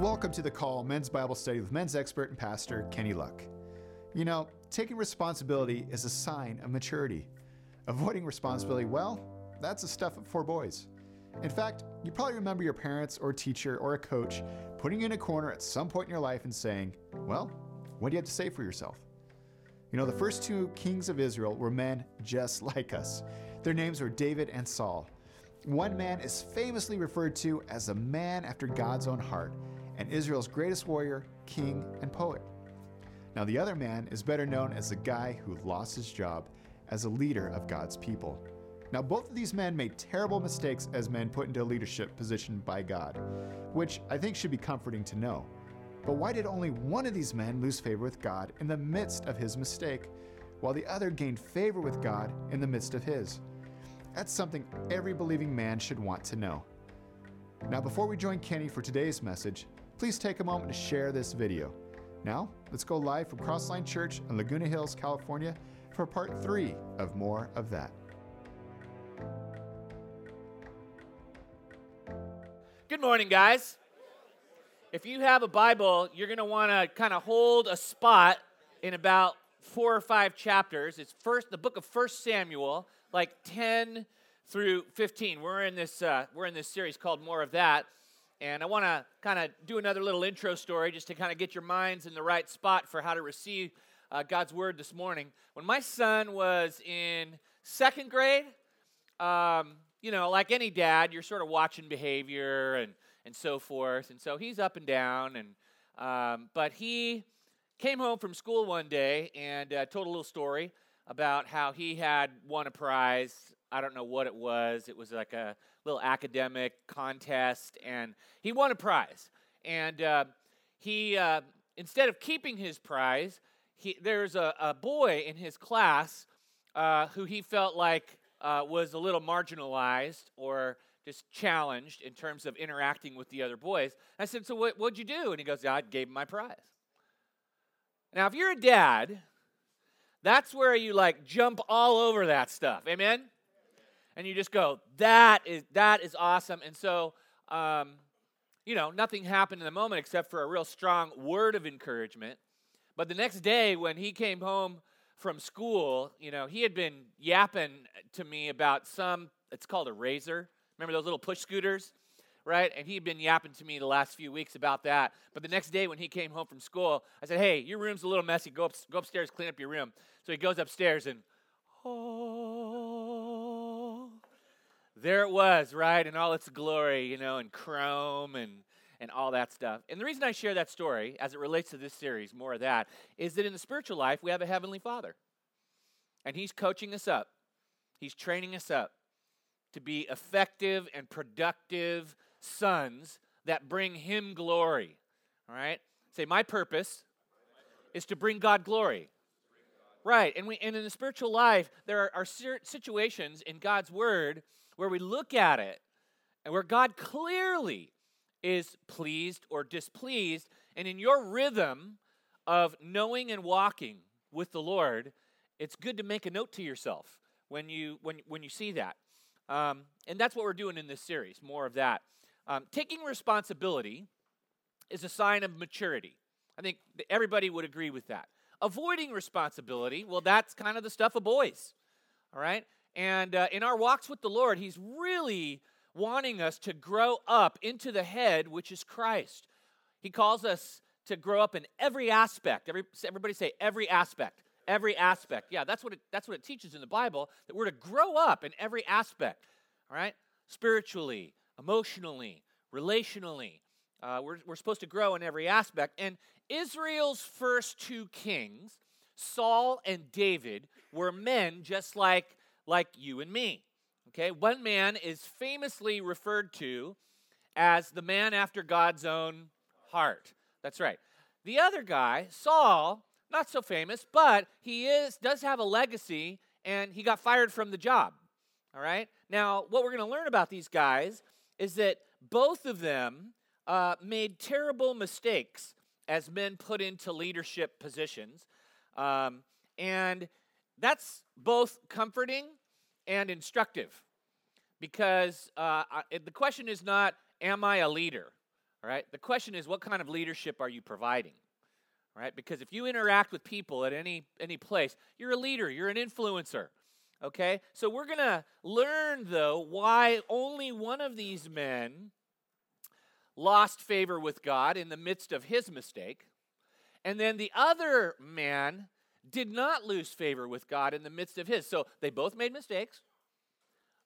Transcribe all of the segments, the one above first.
Welcome to the Call Men's Bible Study with men's expert and pastor Kenny Luck. You know, taking responsibility is a sign of maturity. Avoiding responsibility, well, that's the stuff for boys. In fact, you probably remember your parents or teacher or a coach putting you in a corner at some point in your life and saying, Well, what do you have to say for yourself? You know, the first two kings of Israel were men just like us. Their names were David and Saul. One man is famously referred to as a man after God's own heart, and Israel's greatest warrior, king, and poet. Now, the other man is better known as the guy who lost his job as a leader of God's people. Now, both of these men made terrible mistakes as men put into a leadership position by God, which I think should be comforting to know. But why did only one of these men lose favor with God in the midst of his mistake, while the other gained favor with God in the midst of his? That's something every believing man should want to know. Now, before we join Kenny for today's message, please take a moment to share this video. Now, let's go live from Crossline Church in Laguna Hills, California for part three of More of That. Good morning, guys. If you have a Bible, you're going to want to kind of hold a spot in about four or five chapters. It's first the book of First Samuel, like 10 through 15. We're in this uh, we're in this series called More of That, and I want to kind of do another little intro story just to kind of get your minds in the right spot for how to receive uh, God's word this morning. When my son was in second grade, um, you know, like any dad, you're sort of watching behavior and and so forth, and so he's up and down, and um, but he came home from school one day and uh, told a little story about how he had won a prize. I don't know what it was. It was like a little academic contest, and he won a prize. And uh, he, uh, instead of keeping his prize, he, there's a, a boy in his class uh, who he felt like uh, was a little marginalized or just challenged in terms of interacting with the other boys. I said, So what, what'd you do? And he goes, I gave him my prize. Now, if you're a dad, that's where you like jump all over that stuff. Amen? And you just go, that is that is awesome. And so um, you know, nothing happened in the moment except for a real strong word of encouragement. But the next day when he came home from school, you know, he had been yapping to me about some it's called a razor. Remember those little push scooters? right? And he'd been yapping to me the last few weeks about that. But the next day when he came home from school, I said, "Hey, your room's a little messy. Go up, go upstairs, clean up your room." So he goes upstairs and oh, there it was, right, in all its glory, you know, and chrome and and all that stuff. And the reason I share that story, as it relates to this series, more of that, is that in the spiritual life we have a heavenly Father, and He's coaching us up. He's training us up to be effective and productive sons that bring him glory. All right? Say, my purpose is to bring God glory. Right. And, we, and in the spiritual life, there are, are situations in God's word where we look at it and where God clearly is pleased or displeased. And in your rhythm of knowing and walking with the Lord, it's good to make a note to yourself when you when when you see that. Um, and that's what we're doing in this series. More of that. Um, taking responsibility is a sign of maturity. I think everybody would agree with that. Avoiding responsibility, well, that's kind of the stuff of boys, all right? And uh, in our walks with the Lord, He's really wanting us to grow up into the head, which is Christ. He calls us to grow up in every aspect. Every, everybody say every aspect. Every aspect. Yeah, that's what it, that's what it teaches in the Bible that we're to grow up in every aspect. All right, spiritually, emotionally, relationally. Uh, we're, we're supposed to grow in every aspect. And Israel's first two kings, Saul and David, were men just like, like you and me. Okay, one man is famously referred to as the man after God's own heart. That's right. The other guy, Saul, not so famous, but he is does have a legacy and he got fired from the job. All right? Now, what we're going to learn about these guys is that both of them uh, made terrible mistakes as men put into leadership positions. Um, and that's both comforting and instructive because uh, I, the question is not, am I a leader? All right? The question is, what kind of leadership are you providing? All right? Because if you interact with people at any, any place, you're a leader, you're an influencer. Okay? So we're to learn, though, why only one of these men lost favor with God in the midst of his mistake. And then the other man did not lose favor with God in the midst of his. So they both made mistakes,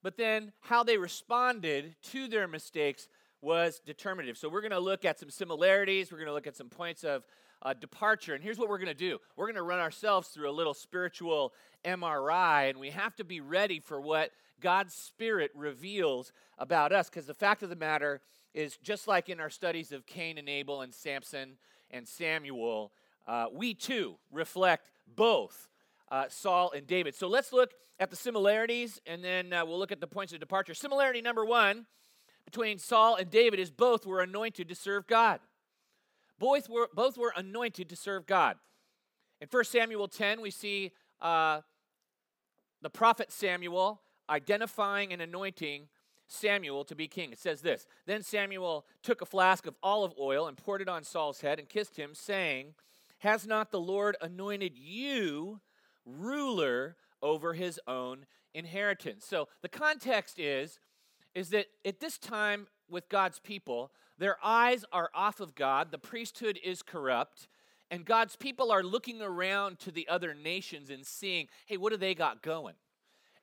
but then how they responded to their mistakes was determinative. So we're going to look at some similarities, we're going to look at some points of uh, departure. And here's what we're going to do we're going to run ourselves through a little spiritual MRI, and we have to be ready for what God's Spirit reveals about us. Because the fact of the matter is, just like in our studies of Cain and Abel and Samson and Samuel, uh, we too reflect both uh, Saul and David. So let's look at the similarities, and then uh, we'll look at the points of departure. Similarity number one between Saul and David is both were anointed to serve God. Both were, both were anointed to serve God. In 1 Samuel 10, we see uh, the prophet Samuel identifying and anointing Samuel to be king. It says this Then Samuel took a flask of olive oil and poured it on Saul's head and kissed him, saying, Has not the Lord anointed you ruler over his own inheritance? So the context is, is that at this time with God's people, their eyes are off of God, the priesthood is corrupt, and God's people are looking around to the other nations and seeing, hey, what do they got going?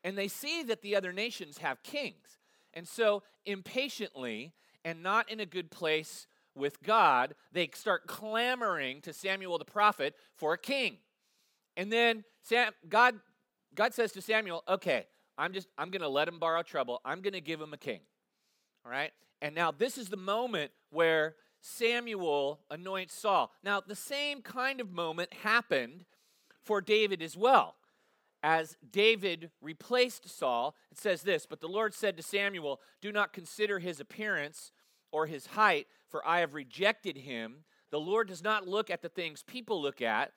And they see that the other nations have kings. And so, impatiently and not in a good place with God, they start clamoring to Samuel the prophet for a king. And then Sam, God, God says to Samuel, okay, I'm just, I'm going to let him borrow trouble. I'm going to give him a king. All right? And now this is the moment where Samuel anoints Saul. Now, the same kind of moment happened for David as well. As David replaced Saul, it says this But the Lord said to Samuel, Do not consider his appearance or his height, for I have rejected him. The Lord does not look at the things people look at.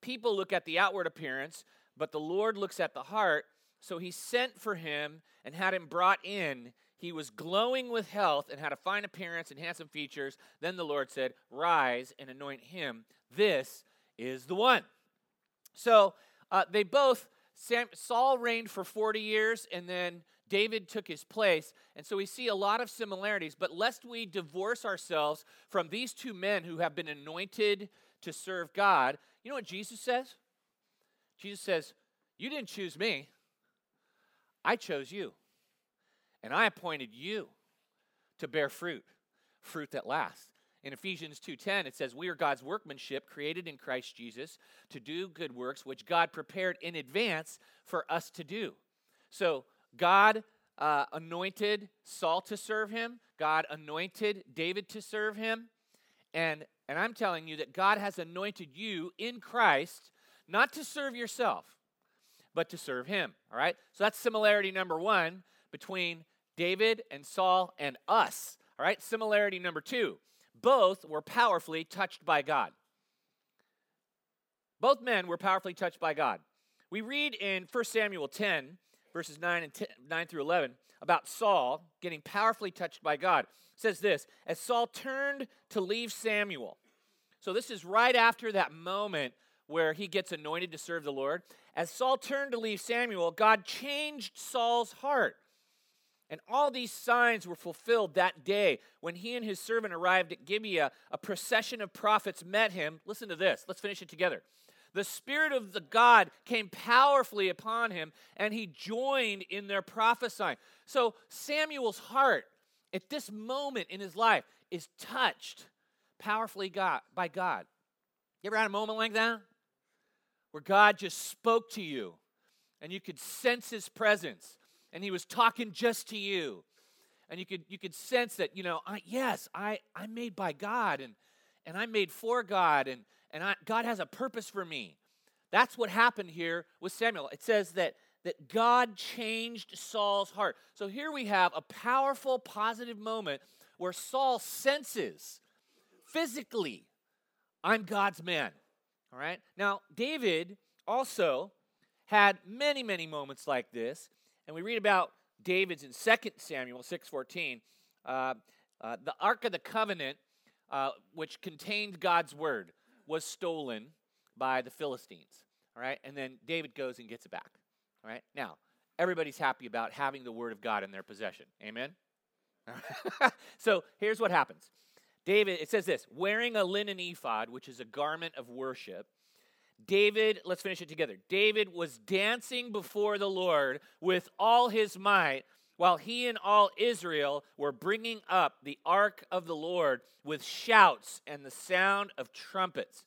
People look at the outward appearance, but the Lord looks at the heart. So he sent for him and had him brought in. He was glowing with health and had a fine appearance and handsome features. Then the Lord said, Rise and anoint him. This is the one. So uh, they both, Sam, Saul reigned for 40 years and then David took his place. And so we see a lot of similarities. But lest we divorce ourselves from these two men who have been anointed to serve God, you know what Jesus says? Jesus says, You didn't choose me, I chose you. And I appointed you to bear fruit, fruit that lasts. In Ephesians 2:10 it says we are God's workmanship created in Christ Jesus to do good works which God prepared in advance for us to do. So God uh, anointed Saul to serve him. God anointed David to serve him. And, and I'm telling you that God has anointed you in Christ not to serve yourself, but to serve him. All right? So that's similarity number one between David and Saul and us. All right, similarity number two both were powerfully touched by God. Both men were powerfully touched by God. We read in 1 Samuel 10, verses 9 and 10, 9 through 11, about Saul getting powerfully touched by God. It says this As Saul turned to leave Samuel, so this is right after that moment where he gets anointed to serve the Lord. As Saul turned to leave Samuel, God changed Saul's heart and all these signs were fulfilled that day when he and his servant arrived at Gibeah. A procession of prophets met him. Listen to this. Let's finish it together. The Spirit of the God came powerfully upon him, and he joined in their prophesying. So Samuel's heart at this moment in his life is touched powerfully God, by God. You ever had a moment like that? Where God just spoke to you and you could sense his presence and he was talking just to you and you could you could sense that you know I, yes i i'm made by god and and i'm made for god and and I, god has a purpose for me. That's what happened here with samuel. It says that that god changed saul's heart. So here we have a powerful positive moment where saul senses physically i'm god's man all right? Now david also had many many moments like this and we read about David's in 2 Samuel 6.14. Uh, uh, the Ark of the Covenant uh, which contained God's word, was stolen by the Philistines. All right, and then David goes and gets it back. All right, now everybody's happy about having the word of God in their possession. Amen. so here's what happens. David, it says this wearing a linen ephod, which is a garment of worship. David, let's finish it together. David was dancing before the Lord with all his might while he and all Israel were bringing up the ark of the Lord with shouts and the sound of trumpets.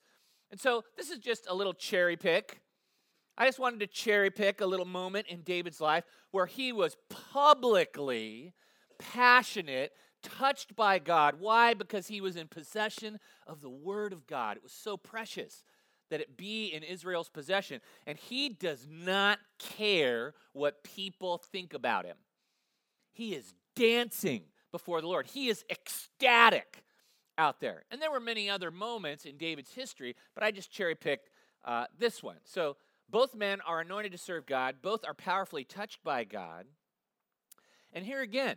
And so this is just a little cherry pick. I just wanted to cherry pick a little moment in David's life where he was publicly passionate, touched by God. Why? Because he was in possession of the Word of God. It was so precious that it be in Israel's possession. And he does not care what people think about him. He is dancing before the Lord. He is ecstatic out there. And there were many other moments in David's history, but I just cherry picked uh, this one. So both men are anointed to serve God, both are powerfully touched by God. And here again,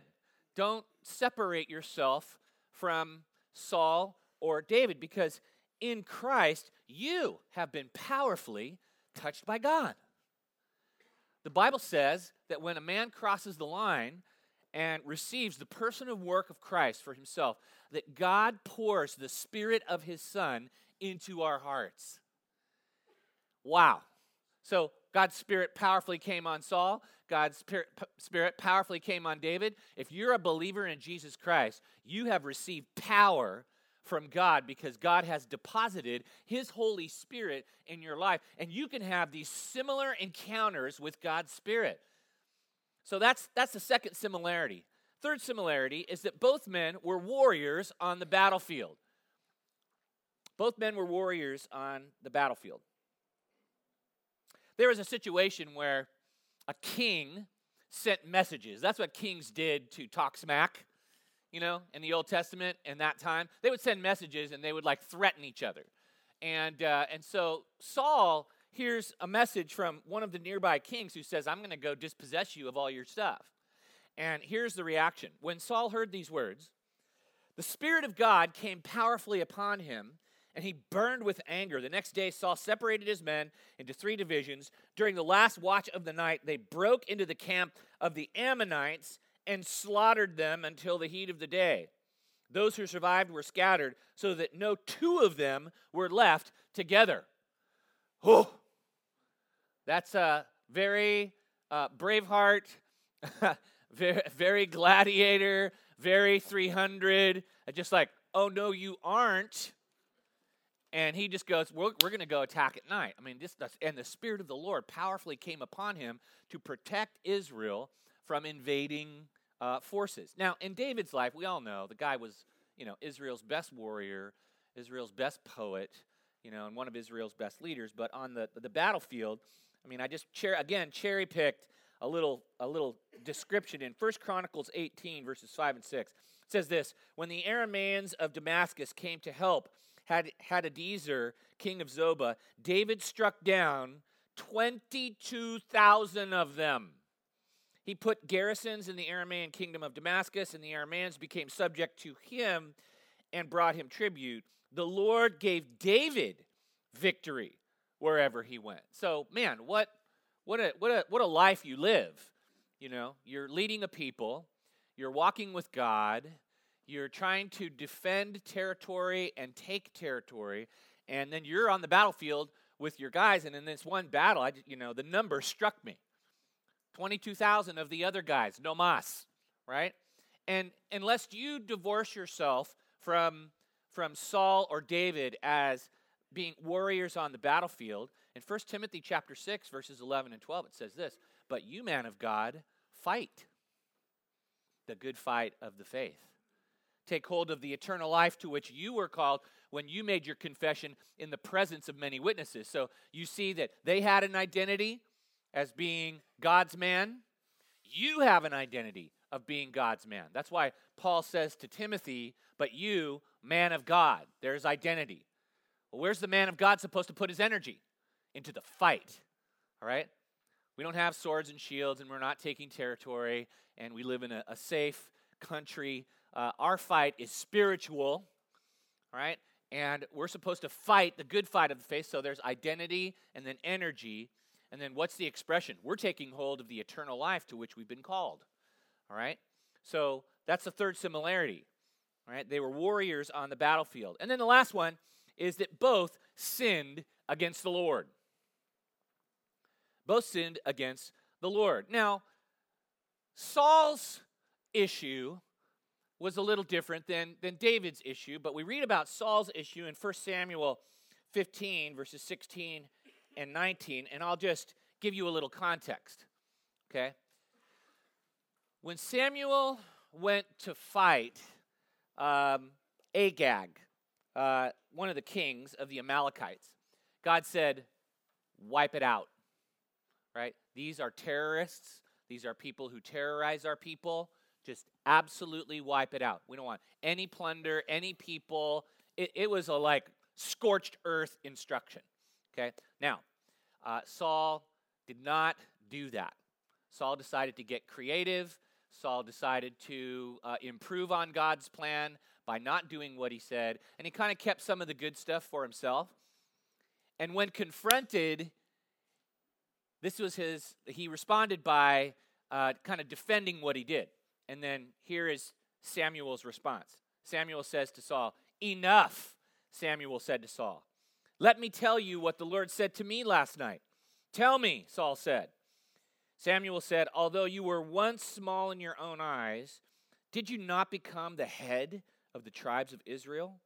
don't separate yourself from Saul or David because in Christ you have been powerfully touched by God. The Bible says that when a man crosses the line, and receives the person and work of Christ for himself, that God pours the Spirit of His Son into our hearts. Wow. So God's Spirit powerfully came on Saul. God's Spirit, Spirit powerfully came on David. If you're a believer in Jesus Christ, you have received power from God because God has deposited His Holy Spirit in your life. And you can have these similar encounters with God's Spirit. So that's, that's the second similarity. Third similarity is that both men were warriors on the battlefield. Both men were warriors on the battlefield. There was a situation where a king sent messages. That's what kings did to talk smack, you know, in the Old Testament in that time. They would send messages and they would like threaten each other. And, uh, and so Saul hears a message from one of the nearby kings who says, I'm going to go dispossess you of all your stuff. And here's the reaction. When Saul heard these words, the Spirit of God came powerfully upon him, and he burned with anger. The next day, Saul separated his men into three divisions. During the last watch of the night, they broke into the camp of the Ammonites and slaughtered them until the heat of the day. Those who survived were scattered, so that no two of them were left together. Oh, that's a very uh, Braveheart, very, very gladiator, very 300. Just like, oh no, you aren't. And he just goes, we're, we're going to go attack at night. I mean, this, and the Spirit of the Lord powerfully came upon him to protect Israel from invading uh, forces. Now, in David's life, we all know the guy was, you know, Israel's best warrior, Israel's best poet, you know, and one of Israel's best leaders. But on the, the battlefield, I mean, I just cher- again cherry picked a little a little description in First Chronicles 18 verses 5 and 6. It says this, when the Arameans of Damascus came to help had Hadadezer, king of Zobah, David struck down 22,000 of them. He put garrisons in the Aramean kingdom of Damascus, and the Arameans became subject to him and brought him tribute. The Lord gave David victory wherever he went. So, man, what what a what a what a life you live. You know, you're leading a people, you're walking with God, you're trying to defend territory and take territory, and then you're on the battlefield with your guys and in this one battle, I you know, the number struck me. 22,000 of the other guys, no mas, right? And unless you divorce yourself from from Saul or David as being warriors on the battlefield. In 1 Timothy chapter 6 verses 11 and 12 it says this, "But you man of God, fight the good fight of the faith. Take hold of the eternal life to which you were called when you made your confession in the presence of many witnesses." So you see that they had an identity as being God's man. You have an identity of being God's man. That's why Paul says to Timothy, "But you, man of God." There's identity. Well, where's the man of God supposed to put his energy? Into the fight. All right? We don't have swords and shields, and we're not taking territory, and we live in a, a safe country. Uh, our fight is spiritual. All right? And we're supposed to fight the good fight of the faith. So there's identity and then energy. And then what's the expression? We're taking hold of the eternal life to which we've been called. All right? So that's the third similarity. All right? They were warriors on the battlefield. And then the last one is that both sinned against the Lord. Both sinned against the Lord. Now, Saul's issue was a little different than, than David's issue, but we read about Saul's issue in 1 Samuel 15, verses 16 and 19, and I'll just give you a little context. Okay? When Samuel went to fight um, Agag, uh, one of the kings of the Amalekites, God said, wipe it out. Right? These are terrorists. These are people who terrorize our people. Just absolutely wipe it out. We don't want any plunder, any people. It, it was a like scorched earth instruction. Okay? Now, uh, Saul did not do that. Saul decided to get creative. Saul decided to uh, improve on God's plan by not doing what he said, and he kind of kept some of the good stuff for himself. And when confronted, this was his, he responded by uh, kind of defending what he did. And then here is Samuel's response. Samuel says to Saul, Enough, Samuel said to Saul. Let me tell you what the Lord said to me last night. Tell me, Saul said. Samuel said, Although you were once small in your own eyes, did you not become the head of the tribes of Israel?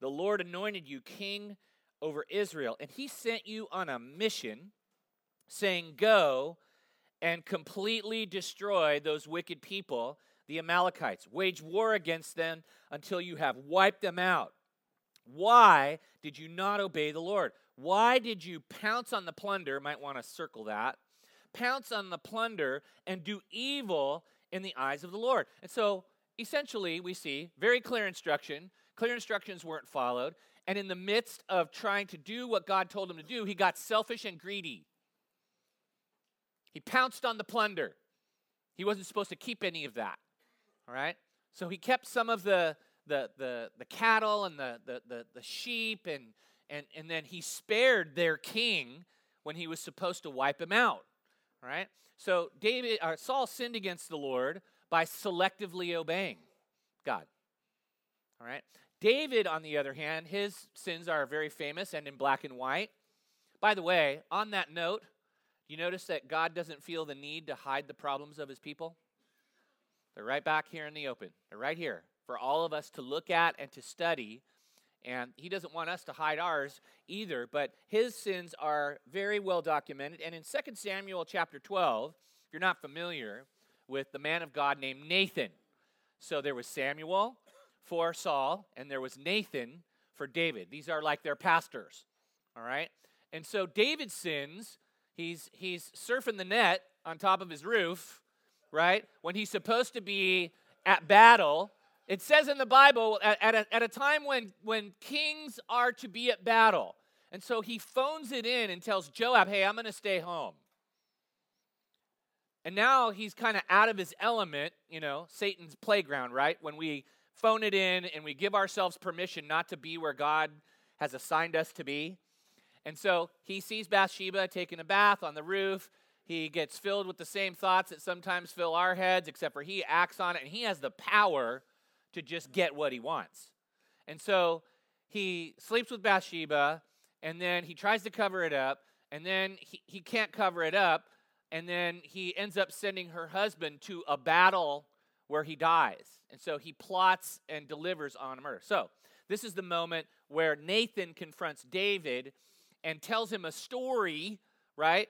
The Lord anointed you king over Israel, and he sent you on a mission, saying, Go and completely destroy those wicked people, the Amalekites. Wage war against them until you have wiped them out. Why did you not obey the Lord? Why did you pounce on the plunder? Might want to circle that. Pounce on the plunder and do evil in the eyes of the Lord. And so essentially, we see very clear instruction. Clear instructions weren't followed. And in the midst of trying to do what God told him to do, he got selfish and greedy. He pounced on the plunder. He wasn't supposed to keep any of that. All right? So he kept some of the the the, the cattle and the, the, the, the sheep and, and and then he spared their king when he was supposed to wipe him out. All right? So David or Saul sinned against the Lord by selectively obeying God. All right? David, on the other hand, his sins are very famous and in black and white. By the way, on that note, you notice that God doesn't feel the need to hide the problems of his people? They're right back here in the open. They're right here for all of us to look at and to study. And he doesn't want us to hide ours either, but his sins are very well documented. And in 2 Samuel chapter 12, if you're not familiar with the man of God named Nathan, so there was Samuel for Saul, and there was Nathan for David. These are like their pastors, all right? And so David sins He's, he's surfing the net on top of his roof, right? When he's supposed to be at battle. It says in the Bible at, at, a, at a time when, when kings are to be at battle. And so he phones it in and tells Joab, hey, I'm going to stay home. And now he's kind of out of his element, you know, Satan's playground, right? When we phone it in and we give ourselves permission not to be where God has assigned us to be. And so he sees Bathsheba taking a bath on the roof. He gets filled with the same thoughts that sometimes fill our heads, except for he acts on it, and he has the power to just get what he wants. And so he sleeps with Bathsheba, and then he tries to cover it up, and then he, he can't cover it up, and then he ends up sending her husband to a battle where he dies. And so he plots and delivers on murder. So this is the moment where Nathan confronts David and tells him a story, right?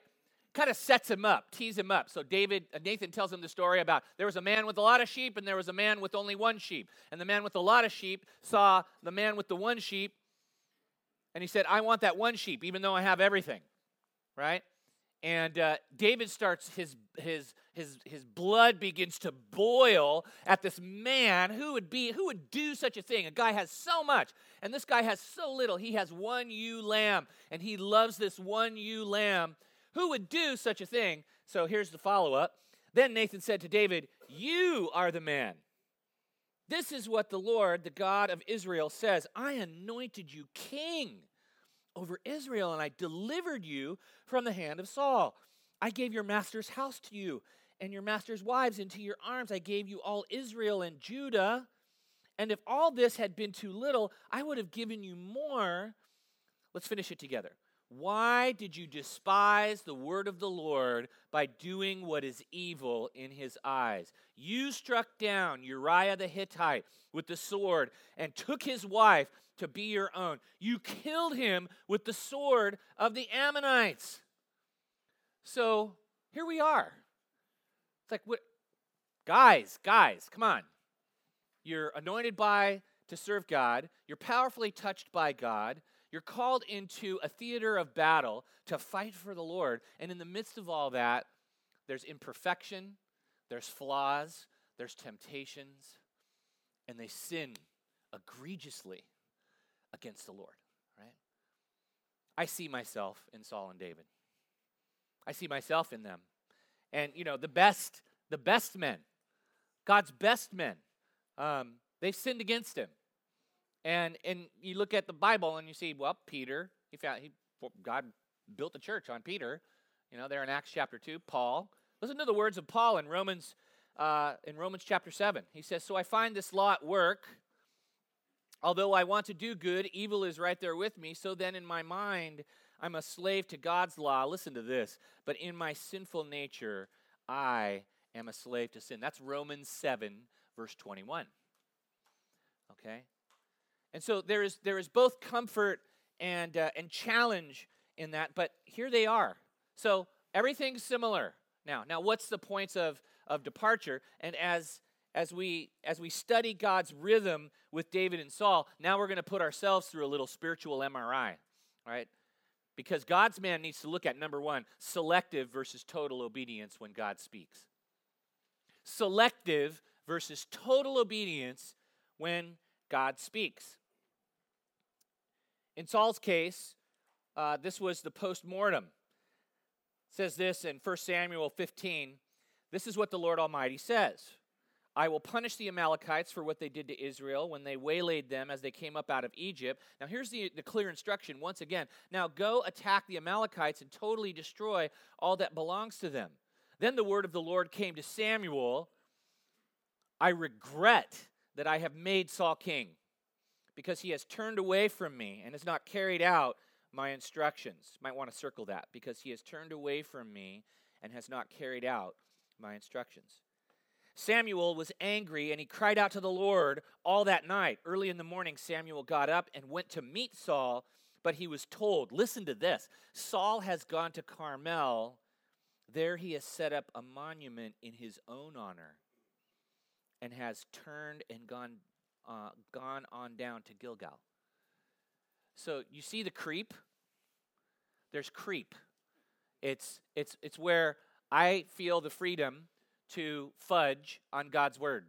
Kind of sets him up, tease him up. So David, uh, Nathan tells him the story about there was a man with a lot of sheep and there was a man with only one sheep. And the man with a lot of sheep saw the man with the one sheep and he said, I want that one sheep, even though I have everything, right? And uh, David starts his his his his blood begins to boil at this man who would be who would do such a thing. A guy has so much, and this guy has so little. He has one ewe lamb, and he loves this one ewe lamb. Who would do such a thing? So here's the follow up. Then Nathan said to David, "You are the man." This is what the Lord, the God of Israel, says I anointed you king over Israel, and I delivered you from the hand of Saul. I gave your master's house to you, and your master's wives into your arms. I gave you all Israel and Judah. And if all this had been too little, I would have given you more. Let's finish it together. Why did you despise the word of the Lord by doing what is evil in his eyes? You struck down Uriah the Hittite with the sword and took his wife to be your own. You killed him with the sword of the Ammonites. So here we are. It's like, what? Guys, guys, come on. You're anointed by to serve God, you're powerfully touched by God. You're called into a theater of battle to fight for the Lord. And in the midst of all that, there's imperfection, there's flaws, there's temptations, and they sin egregiously against the Lord, right? I see myself in Saul and David. I see myself in them. And you know, the best, the best men, God's best men, um, they've sinned against him. And and you look at the Bible and you see, well, Peter, he found he God built the church on Peter. You know, there in Acts chapter two, Paul. Listen to the words of Paul in Romans uh, in Romans chapter seven. He says, "So I find this law at work. Although I want to do good, evil is right there with me. So then, in my mind, I'm a slave to God's law. Listen to this. But in my sinful nature, I am a slave to sin." That's Romans seven, verse twenty-one. Okay. And so there is, there is both comfort and, uh, and challenge in that, but here they are. So everything's similar. Now, now what's the points of, of departure? And as, as, we, as we study God's rhythm with David and Saul, now we're going to put ourselves through a little spiritual MRI, right? Because God's man needs to look at number one, selective versus total obedience when God speaks. Selective versus total obedience when God speaks. In Saul's case, uh, this was the post mortem. It says this in 1 Samuel 15. This is what the Lord Almighty says I will punish the Amalekites for what they did to Israel when they waylaid them as they came up out of Egypt. Now, here's the, the clear instruction once again. Now, go attack the Amalekites and totally destroy all that belongs to them. Then the word of the Lord came to Samuel I regret that I have made Saul king because he has turned away from me and has not carried out my instructions. Might want to circle that because he has turned away from me and has not carried out my instructions. Samuel was angry and he cried out to the Lord all that night. Early in the morning, Samuel got up and went to meet Saul, but he was told, Listen to this Saul has gone to Carmel. There he has set up a monument in his own honor and has turned and gone uh, gone on down to Gilgal. So you see the creep? There's creep. It's, it's, it's where I feel the freedom to fudge on God's word.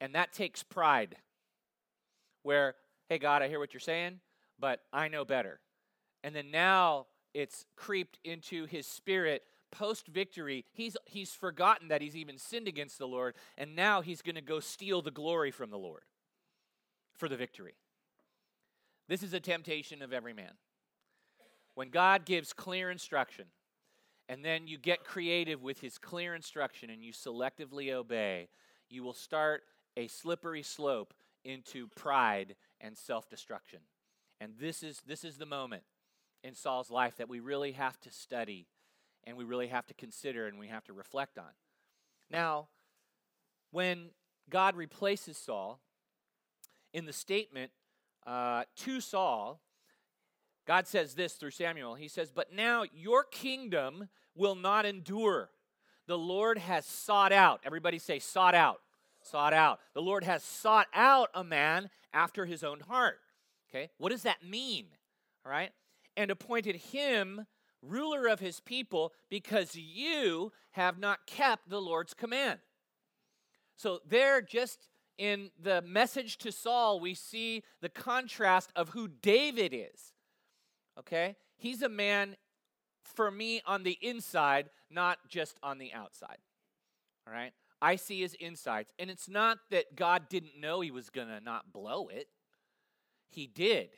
And that takes pride. Where, hey, God, I hear what you're saying, but I know better. And then now it's creeped into his spirit post victory, he's, he's forgotten that he's even sinned against the Lord, and now he's going to go steal the glory from the Lord for the victory. This is a temptation of every man. When God gives clear instruction, and then you get creative with his clear instruction and you selectively obey, you will start a slippery slope into pride and self destruction. And this is, this is the moment in Saul's life that we really have to study and we really have to consider and we have to reflect on. Now, when God replaces Saul, in the statement uh, to Saul, God says this through Samuel. He says, But now your kingdom will not endure. The Lord has sought out, everybody say, sought out, sought out. The Lord has sought out a man after his own heart. Okay, what does that mean? All right, and appointed him ruler of his people, because you have not kept the Lord's command. So, there, just in the message to Saul, we see the contrast of who David is. Okay? He's a man for me on the inside, not just on the outside. All right? I see his insights. And it's not that God didn't know he was going to not blow it, he did.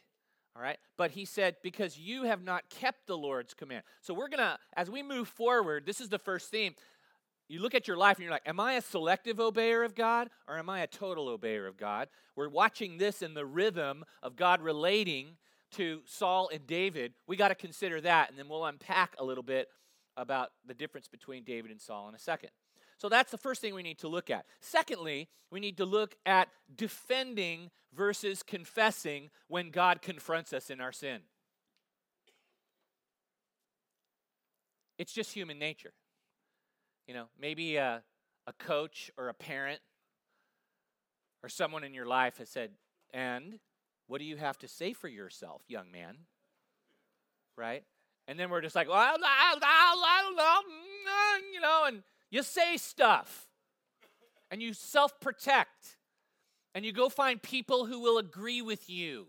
All right. But he said, because you have not kept the Lord's command. So we're going to, as we move forward, this is the first theme. You look at your life and you're like, am I a selective obeyer of God or am I a total obeyer of God? We're watching this in the rhythm of God relating to Saul and David. We got to consider that, and then we'll unpack a little bit about the difference between David and Saul in a second. So that's the first thing we need to look at. Secondly, we need to look at defending versus confessing when God confronts us in our sin. It's just human nature. You know, maybe a, a coach or a parent or someone in your life has said, and what do you have to say for yourself, young man? Right? And then we're just like, well, I don't know, you know, and you say stuff and you self protect and you go find people who will agree with you,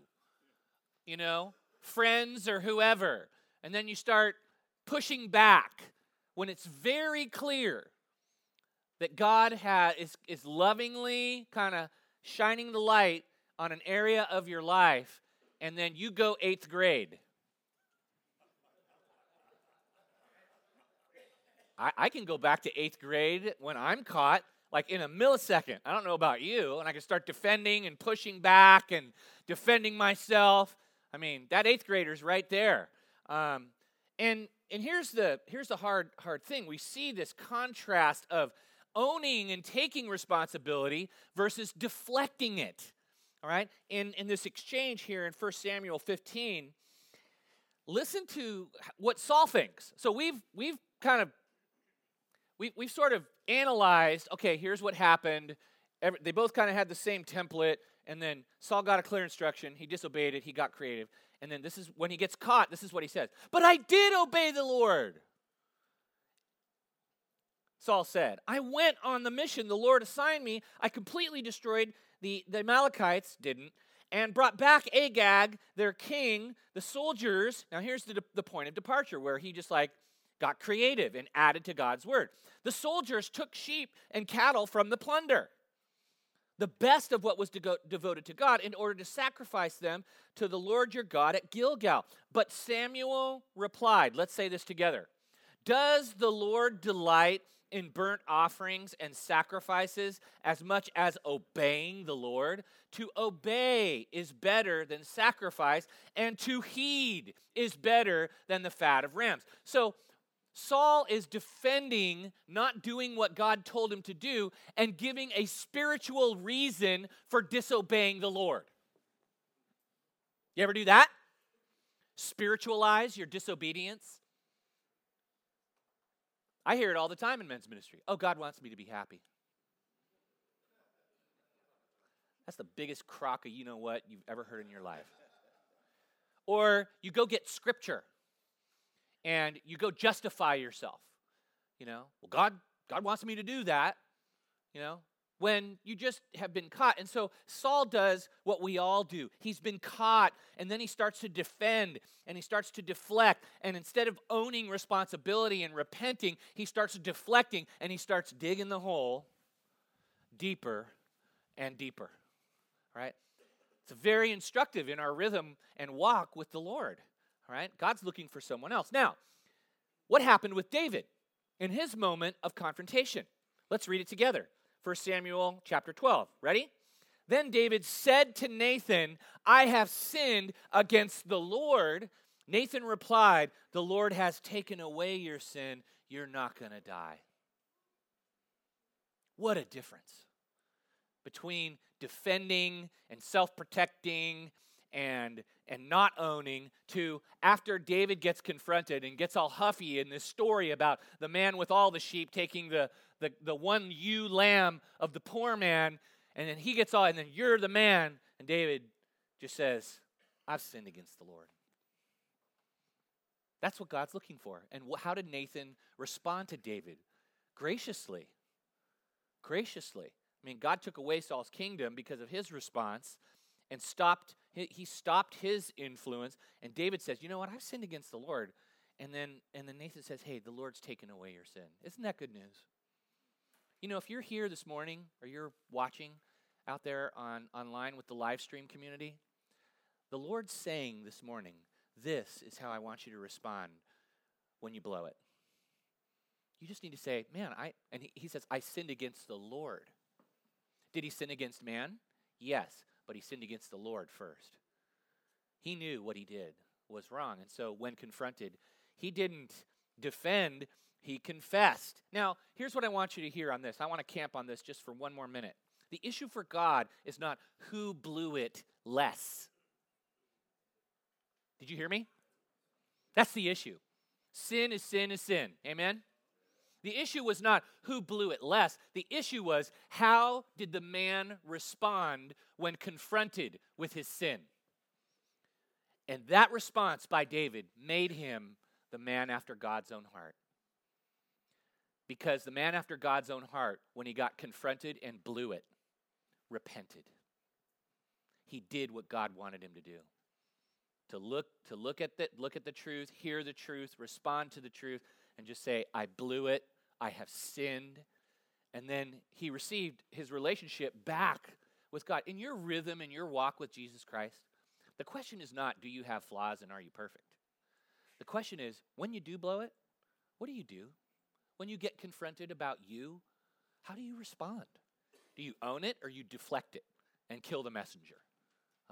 you know, friends or whoever. And then you start pushing back when it's very clear that God has, is, is lovingly kind of shining the light on an area of your life, and then you go eighth grade I, I can go back to eighth grade when I'm caught like in a millisecond. I don't know about you. And I can start defending and pushing back and defending myself. I mean, that eighth grader's right there. Um, and and here's the here's the hard hard thing. We see this contrast of owning and taking responsibility versus deflecting it. All right? In in this exchange here in 1 Samuel 15, listen to what Saul thinks. So we've we've kind of we, we've sort of analyzed okay, here's what happened. Every, they both kind of had the same template, and then Saul got a clear instruction. He disobeyed it, he got creative. And then this is when he gets caught, this is what he says But I did obey the Lord. Saul said, I went on the mission the Lord assigned me. I completely destroyed the, the Amalekites, didn't, and brought back Agag, their king, the soldiers. Now, here's the, the point of departure where he just like got creative and added to God's word. The soldiers took sheep and cattle from the plunder, the best of what was de- devoted to God, in order to sacrifice them to the Lord your God at Gilgal. But Samuel replied, let's say this together Does the Lord delight in burnt offerings and sacrifices as much as obeying the Lord? To obey is better than sacrifice, and to heed is better than the fat of rams. So, Saul is defending not doing what God told him to do and giving a spiritual reason for disobeying the Lord. You ever do that? Spiritualize your disobedience? I hear it all the time in men's ministry. Oh, God wants me to be happy. That's the biggest crock of you know what you've ever heard in your life. Or you go get scripture and you go justify yourself. You know, well, God, God wants me to do that. You know, when you just have been caught. And so Saul does what we all do. He's been caught, and then he starts to defend and he starts to deflect. And instead of owning responsibility and repenting, he starts deflecting and he starts digging the hole deeper and deeper. Right? It's very instructive in our rhythm and walk with the Lord. Right? God's looking for someone else. Now, what happened with David in his moment of confrontation? Let's read it together. 1 Samuel chapter 12. Ready? Then David said to Nathan, I have sinned against the Lord. Nathan replied, The Lord has taken away your sin. You're not going to die. What a difference between defending and self protecting and and not owning to after David gets confronted and gets all huffy in this story about the man with all the sheep taking the the, the one ewe lamb of the poor man and then he gets all and then you're the man and David just says I've sinned against the Lord. That's what God's looking for. And wh- how did Nathan respond to David? Graciously. Graciously. I mean, God took away Saul's kingdom because of his response and stopped he stopped his influence and david says you know what i've sinned against the lord and then and then nathan says hey the lord's taken away your sin isn't that good news You know, if you're here this morning or you're watching out there on online with the live stream community, the Lord's saying this morning, this is how I want you to respond when you blow it. You just need to say, man, I, and he, he says, I sinned against the Lord. Did he sin against man? Yes, but he sinned against the Lord first. He knew what he did was wrong. And so when confronted, he didn't defend, he confessed. Now, here's what I want you to hear on this. I want to camp on this just for one more minute. The issue for God is not who blew it less. Did you hear me? That's the issue. Sin is sin is sin. Amen? The issue was not who blew it less. The issue was how did the man respond when confronted with his sin? And that response by David made him the man after God's own heart. Because the man after God's own heart, when he got confronted and blew it, repented. He did what God wanted him to do. To look, to look at the look at the truth, hear the truth, respond to the truth, and just say, I blew it, I have sinned. And then he received his relationship back with God. In your rhythm, in your walk with Jesus Christ, the question is not, do you have flaws and are you perfect? The question is, when you do blow it, what do you do? When you get confronted about you, how do you respond? Do you own it or you deflect it and kill the messenger?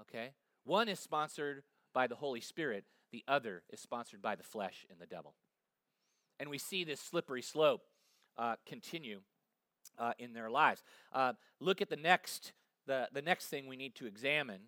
Okay? One is sponsored by the Holy Spirit, the other is sponsored by the flesh and the devil. And we see this slippery slope uh, continue uh, in their lives. Uh, look at the next, the, the next thing we need to examine,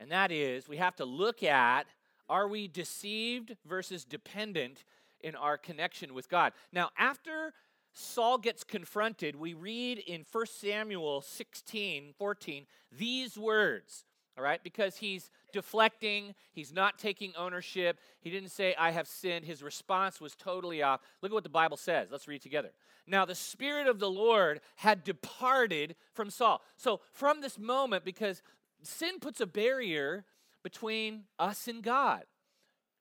and that is we have to look at are we deceived versus dependent in our connection with God? Now, after Saul gets confronted, we read in 1 Samuel 16, 14, these words all right? Because he's deflecting, he's not taking ownership. He didn't say, I have sinned. His response was totally off. Look at what the Bible says. Let's read together. Now, the Spirit of the Lord had departed from Saul. So, from this moment, because sin puts a barrier between us and God.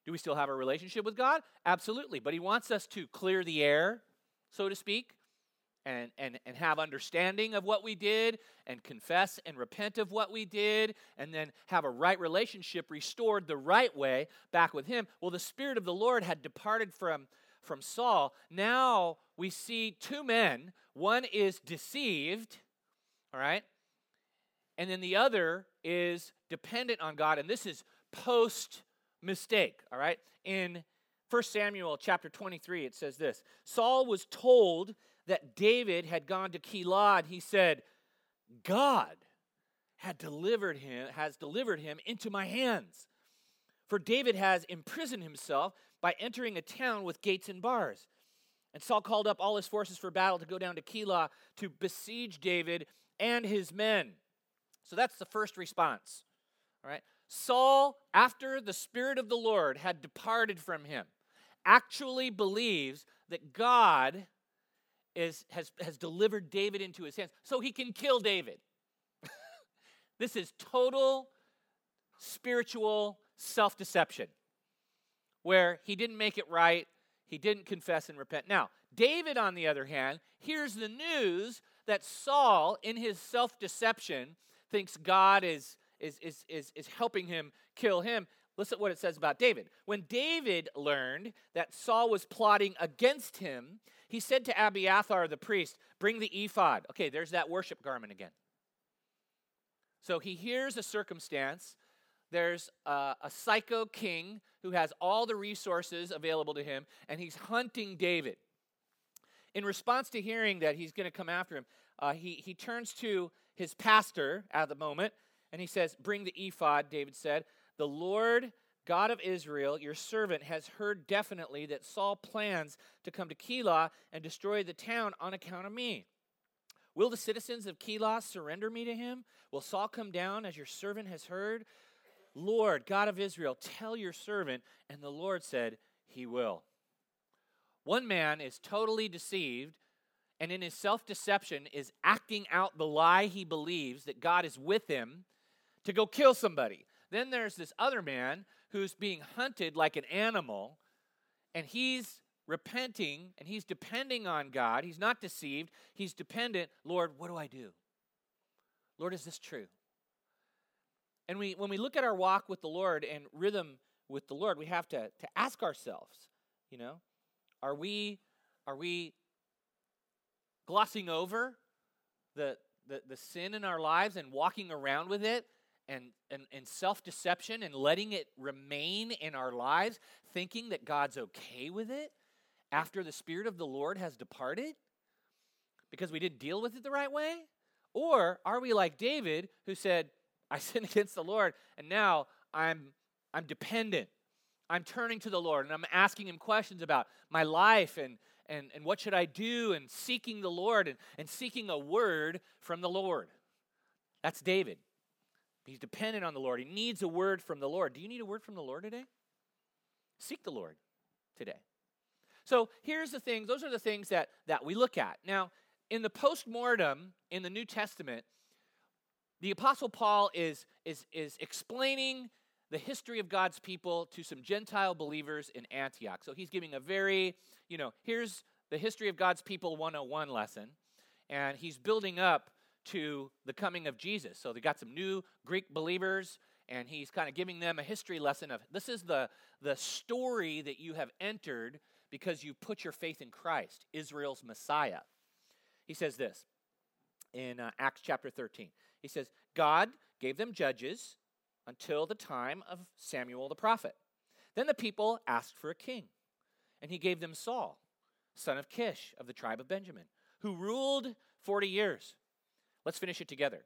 Do we still have a relationship with God? Absolutely. But He wants us to clear the air, so to speak and, and, and have understanding of what we did and confess and repent of what we did and then have a right relationship restored the right way back with him. Well the spirit of the lord had departed from from saul. Now we see two men. One is deceived all right? And then the other is dependent on god. And this is post mistake all right? In 1 samuel chapter 23 it says this saul was told that David had gone to Keilah, he said, God had delivered him, has delivered him into my hands. For David has imprisoned himself by entering a town with gates and bars. And Saul called up all his forces for battle to go down to Keilah to besiege David and his men. So that's the first response. All right. Saul, after the Spirit of the Lord had departed from him, actually believes that God is, has, has delivered David into his hands so he can kill David. this is total spiritual self deception where he didn't make it right, he didn't confess and repent. Now, David, on the other hand, hears the news that Saul, in his self deception, thinks God is, is, is, is, is helping him kill him. Listen to what it says about David. When David learned that Saul was plotting against him, he said to Abiathar the priest, Bring the ephod. Okay, there's that worship garment again. So he hears a circumstance. There's a, a, psycho king who has all the resources available to him, and he's hunting David. In response to hearing that he's going to come after him, uh, he, he turns to his pastor at the moment, and he says, Bring the ephod, David said. The Lord God of Israel, your servant, has heard definitely that Saul plans to come to Keilah and destroy the town on account of me. Will the citizens of Keilah surrender me to him? Will Saul come down as your servant has heard? Lord, God of Israel, tell your servant. And the Lord said, He will. One man is totally deceived and in his self deception is acting out the lie he believes that God is with him to go kill somebody. Then there's this other man who's being hunted like an animal, and he's repenting and he's depending on God. He's not deceived, he's dependent. Lord, what do I do? Lord, is this true? And we, when we look at our walk with the Lord and rhythm with the Lord, we have to, to ask ourselves, you know, are we, are we glossing over the, the, the sin in our lives and walking around with it and, and, and self deception and letting it remain in our lives, thinking that God's okay with it after the Spirit of the Lord has departed because we didn't deal with it the right way? Or are we like David who said, I sinned against the Lord and now I'm, I'm dependent. I'm turning to the Lord and I'm asking him questions about my life and, and, and what should I do and seeking the Lord and, and seeking a word from the Lord. That's David. He's dependent on the Lord. He needs a word from the Lord. Do you need a word from the Lord today? Seek the Lord today. So here's the things, those are the things that, that we look at. Now, in the post-mortem in the New Testament, the Apostle Paul is, is, is explaining the history of God's people to some Gentile believers in Antioch. So he's giving a very, you know, here's the history of God's people 101 lesson. And he's building up to the coming of Jesus. So they got some new Greek believers, and he's kind of giving them a history lesson of this is the, the story that you have entered because you put your faith in Christ, Israel's Messiah. He says this in uh, Acts chapter 13. He says, God gave them judges until the time of Samuel the prophet. Then the people asked for a king, and he gave them Saul, son of Kish of the tribe of Benjamin, who ruled 40 years. Let's finish it together.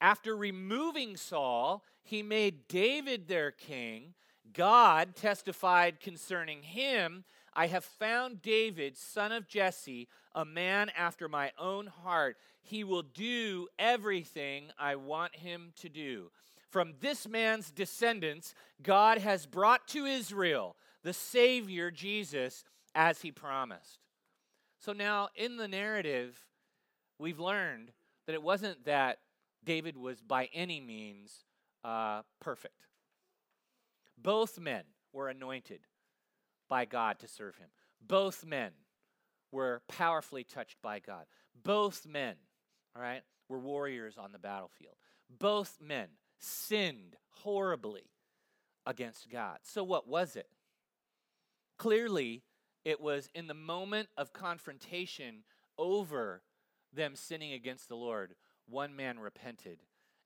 After removing Saul, he made David their king. God testified concerning him I have found David, son of Jesse, a man after my own heart. He will do everything I want him to do. From this man's descendants, God has brought to Israel the Savior, Jesus, as he promised. So now, in the narrative, we've learned that it wasn't that David was by any means uh, perfect. Both men were anointed by God to serve him. Both men were powerfully touched by God. Both men, all right, were warriors on the battlefield. Both men sinned horribly against God. So, what was it? Clearly, it was in the moment of confrontation over them sinning against the Lord, one man repented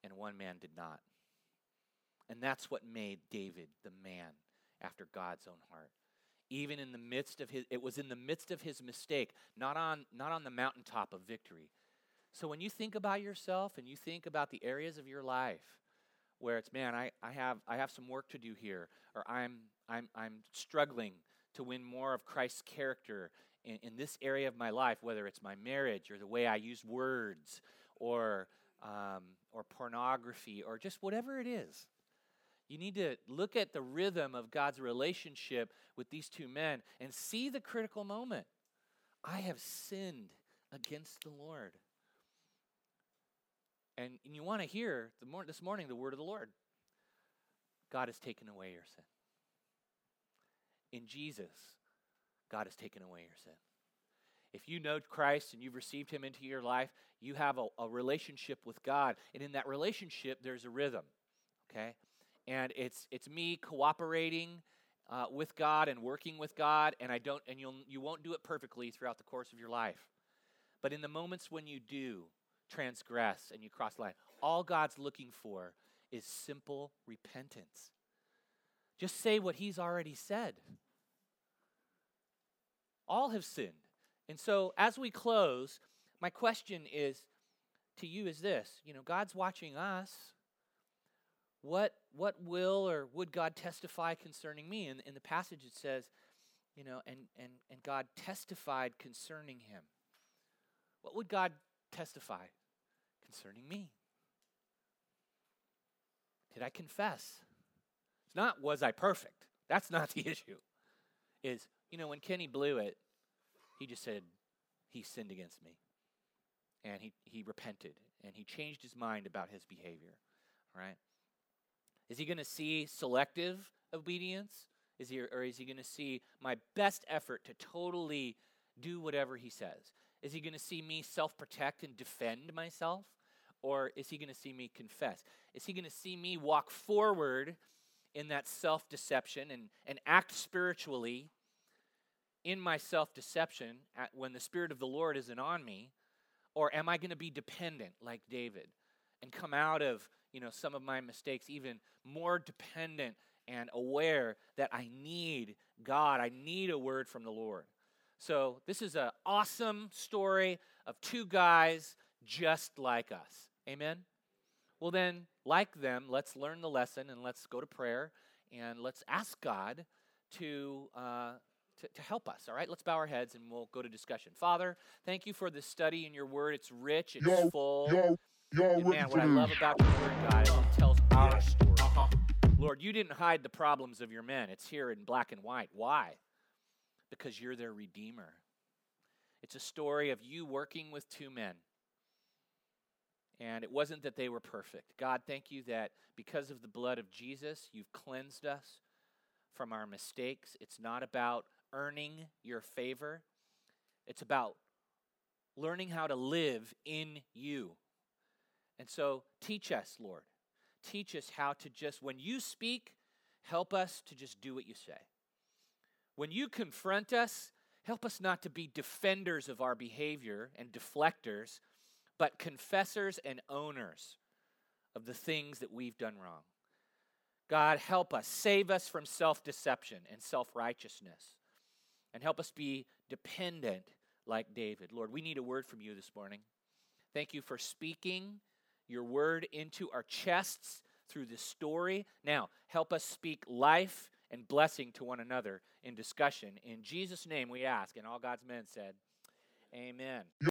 and one man did not. And that's what made David the man after God's own heart. Even in the midst of his it was in the midst of his mistake, not on not on the mountaintop of victory. So when you think about yourself and you think about the areas of your life where it's man, I, I have I have some work to do here, or I'm I'm I'm struggling to win more of Christ's character in, in this area of my life, whether it's my marriage or the way I use words or, um, or pornography or just whatever it is. You need to look at the rhythm of God's relationship with these two men and see the critical moment. I have sinned against the Lord. And, and you want to hear mor- this morning the word of the Lord. God has taken away your sin. In Jesus, God has taken away your sin. If you know Christ and you've received Him into your life, you have a, a relationship with God. And in that relationship, there's a rhythm, okay? And it's, it's me cooperating uh, with God and working with God, and I don't, and you'll, you won't do it perfectly throughout the course of your life. But in the moments when you do transgress and you cross the line, all God's looking for is simple repentance. Just say what He's already said. All have sinned. And so as we close, my question is to you is this, you know, God's watching us. What what will or would God testify concerning me? In, in the passage it says, you know, and, and, and God testified concerning him. What would God testify concerning me? Did I confess? It's not was I perfect. That's not the issue. Is you know, when Kenny blew it, he just said, he sinned against me. And he, he repented and he changed his mind about his behavior. Right? Is he going to see selective obedience Is he, or is he going to see my best effort to totally do whatever he says? Is he going to see me self protect and defend myself? Or is he going to see me confess? Is he going to see me walk forward in that self deception and, and act spiritually in my self deception when the Spirit of the Lord isn't on me? Or am I going to be dependent like David and come out of you know some of my mistakes even more dependent and aware that I need God. I need a word from the Lord. So, this is an awesome story of two guys just like us. Amen? Well, then, like them, let's learn the lesson and let's go to prayer and let's ask God to, uh, to, to, help us. All right, let's bow our heads and we'll go to discussion. Father, thank you for this study in your word. It's rich, it's yo, full. Yo, yo, and man, what I love about your word, God, is it tells our story. Uh-huh. Lord, you didn't hide the problems of your men. It's here in black and white. Why? Because you're their redeemer. It's a story of you working with two men. And it wasn't that they were perfect. God, thank you that because of the blood of Jesus, you've cleansed us from our mistakes. It's not about earning your favor, it's about learning how to live in you. And so teach us, Lord. Teach us how to just, when you speak, help us to just do what you say. When you confront us, help us not to be defenders of our behavior and deflectors, but confessors and owners of the things that we've done wrong. God, help us. Save us from self deception and self righteousness. And help us be dependent like David. Lord, we need a word from you this morning. Thank you for speaking your word into our chests through this story. Now, help us speak life and blessing to one another in discussion. In Jesus' name we ask. And all God's men said, Amen.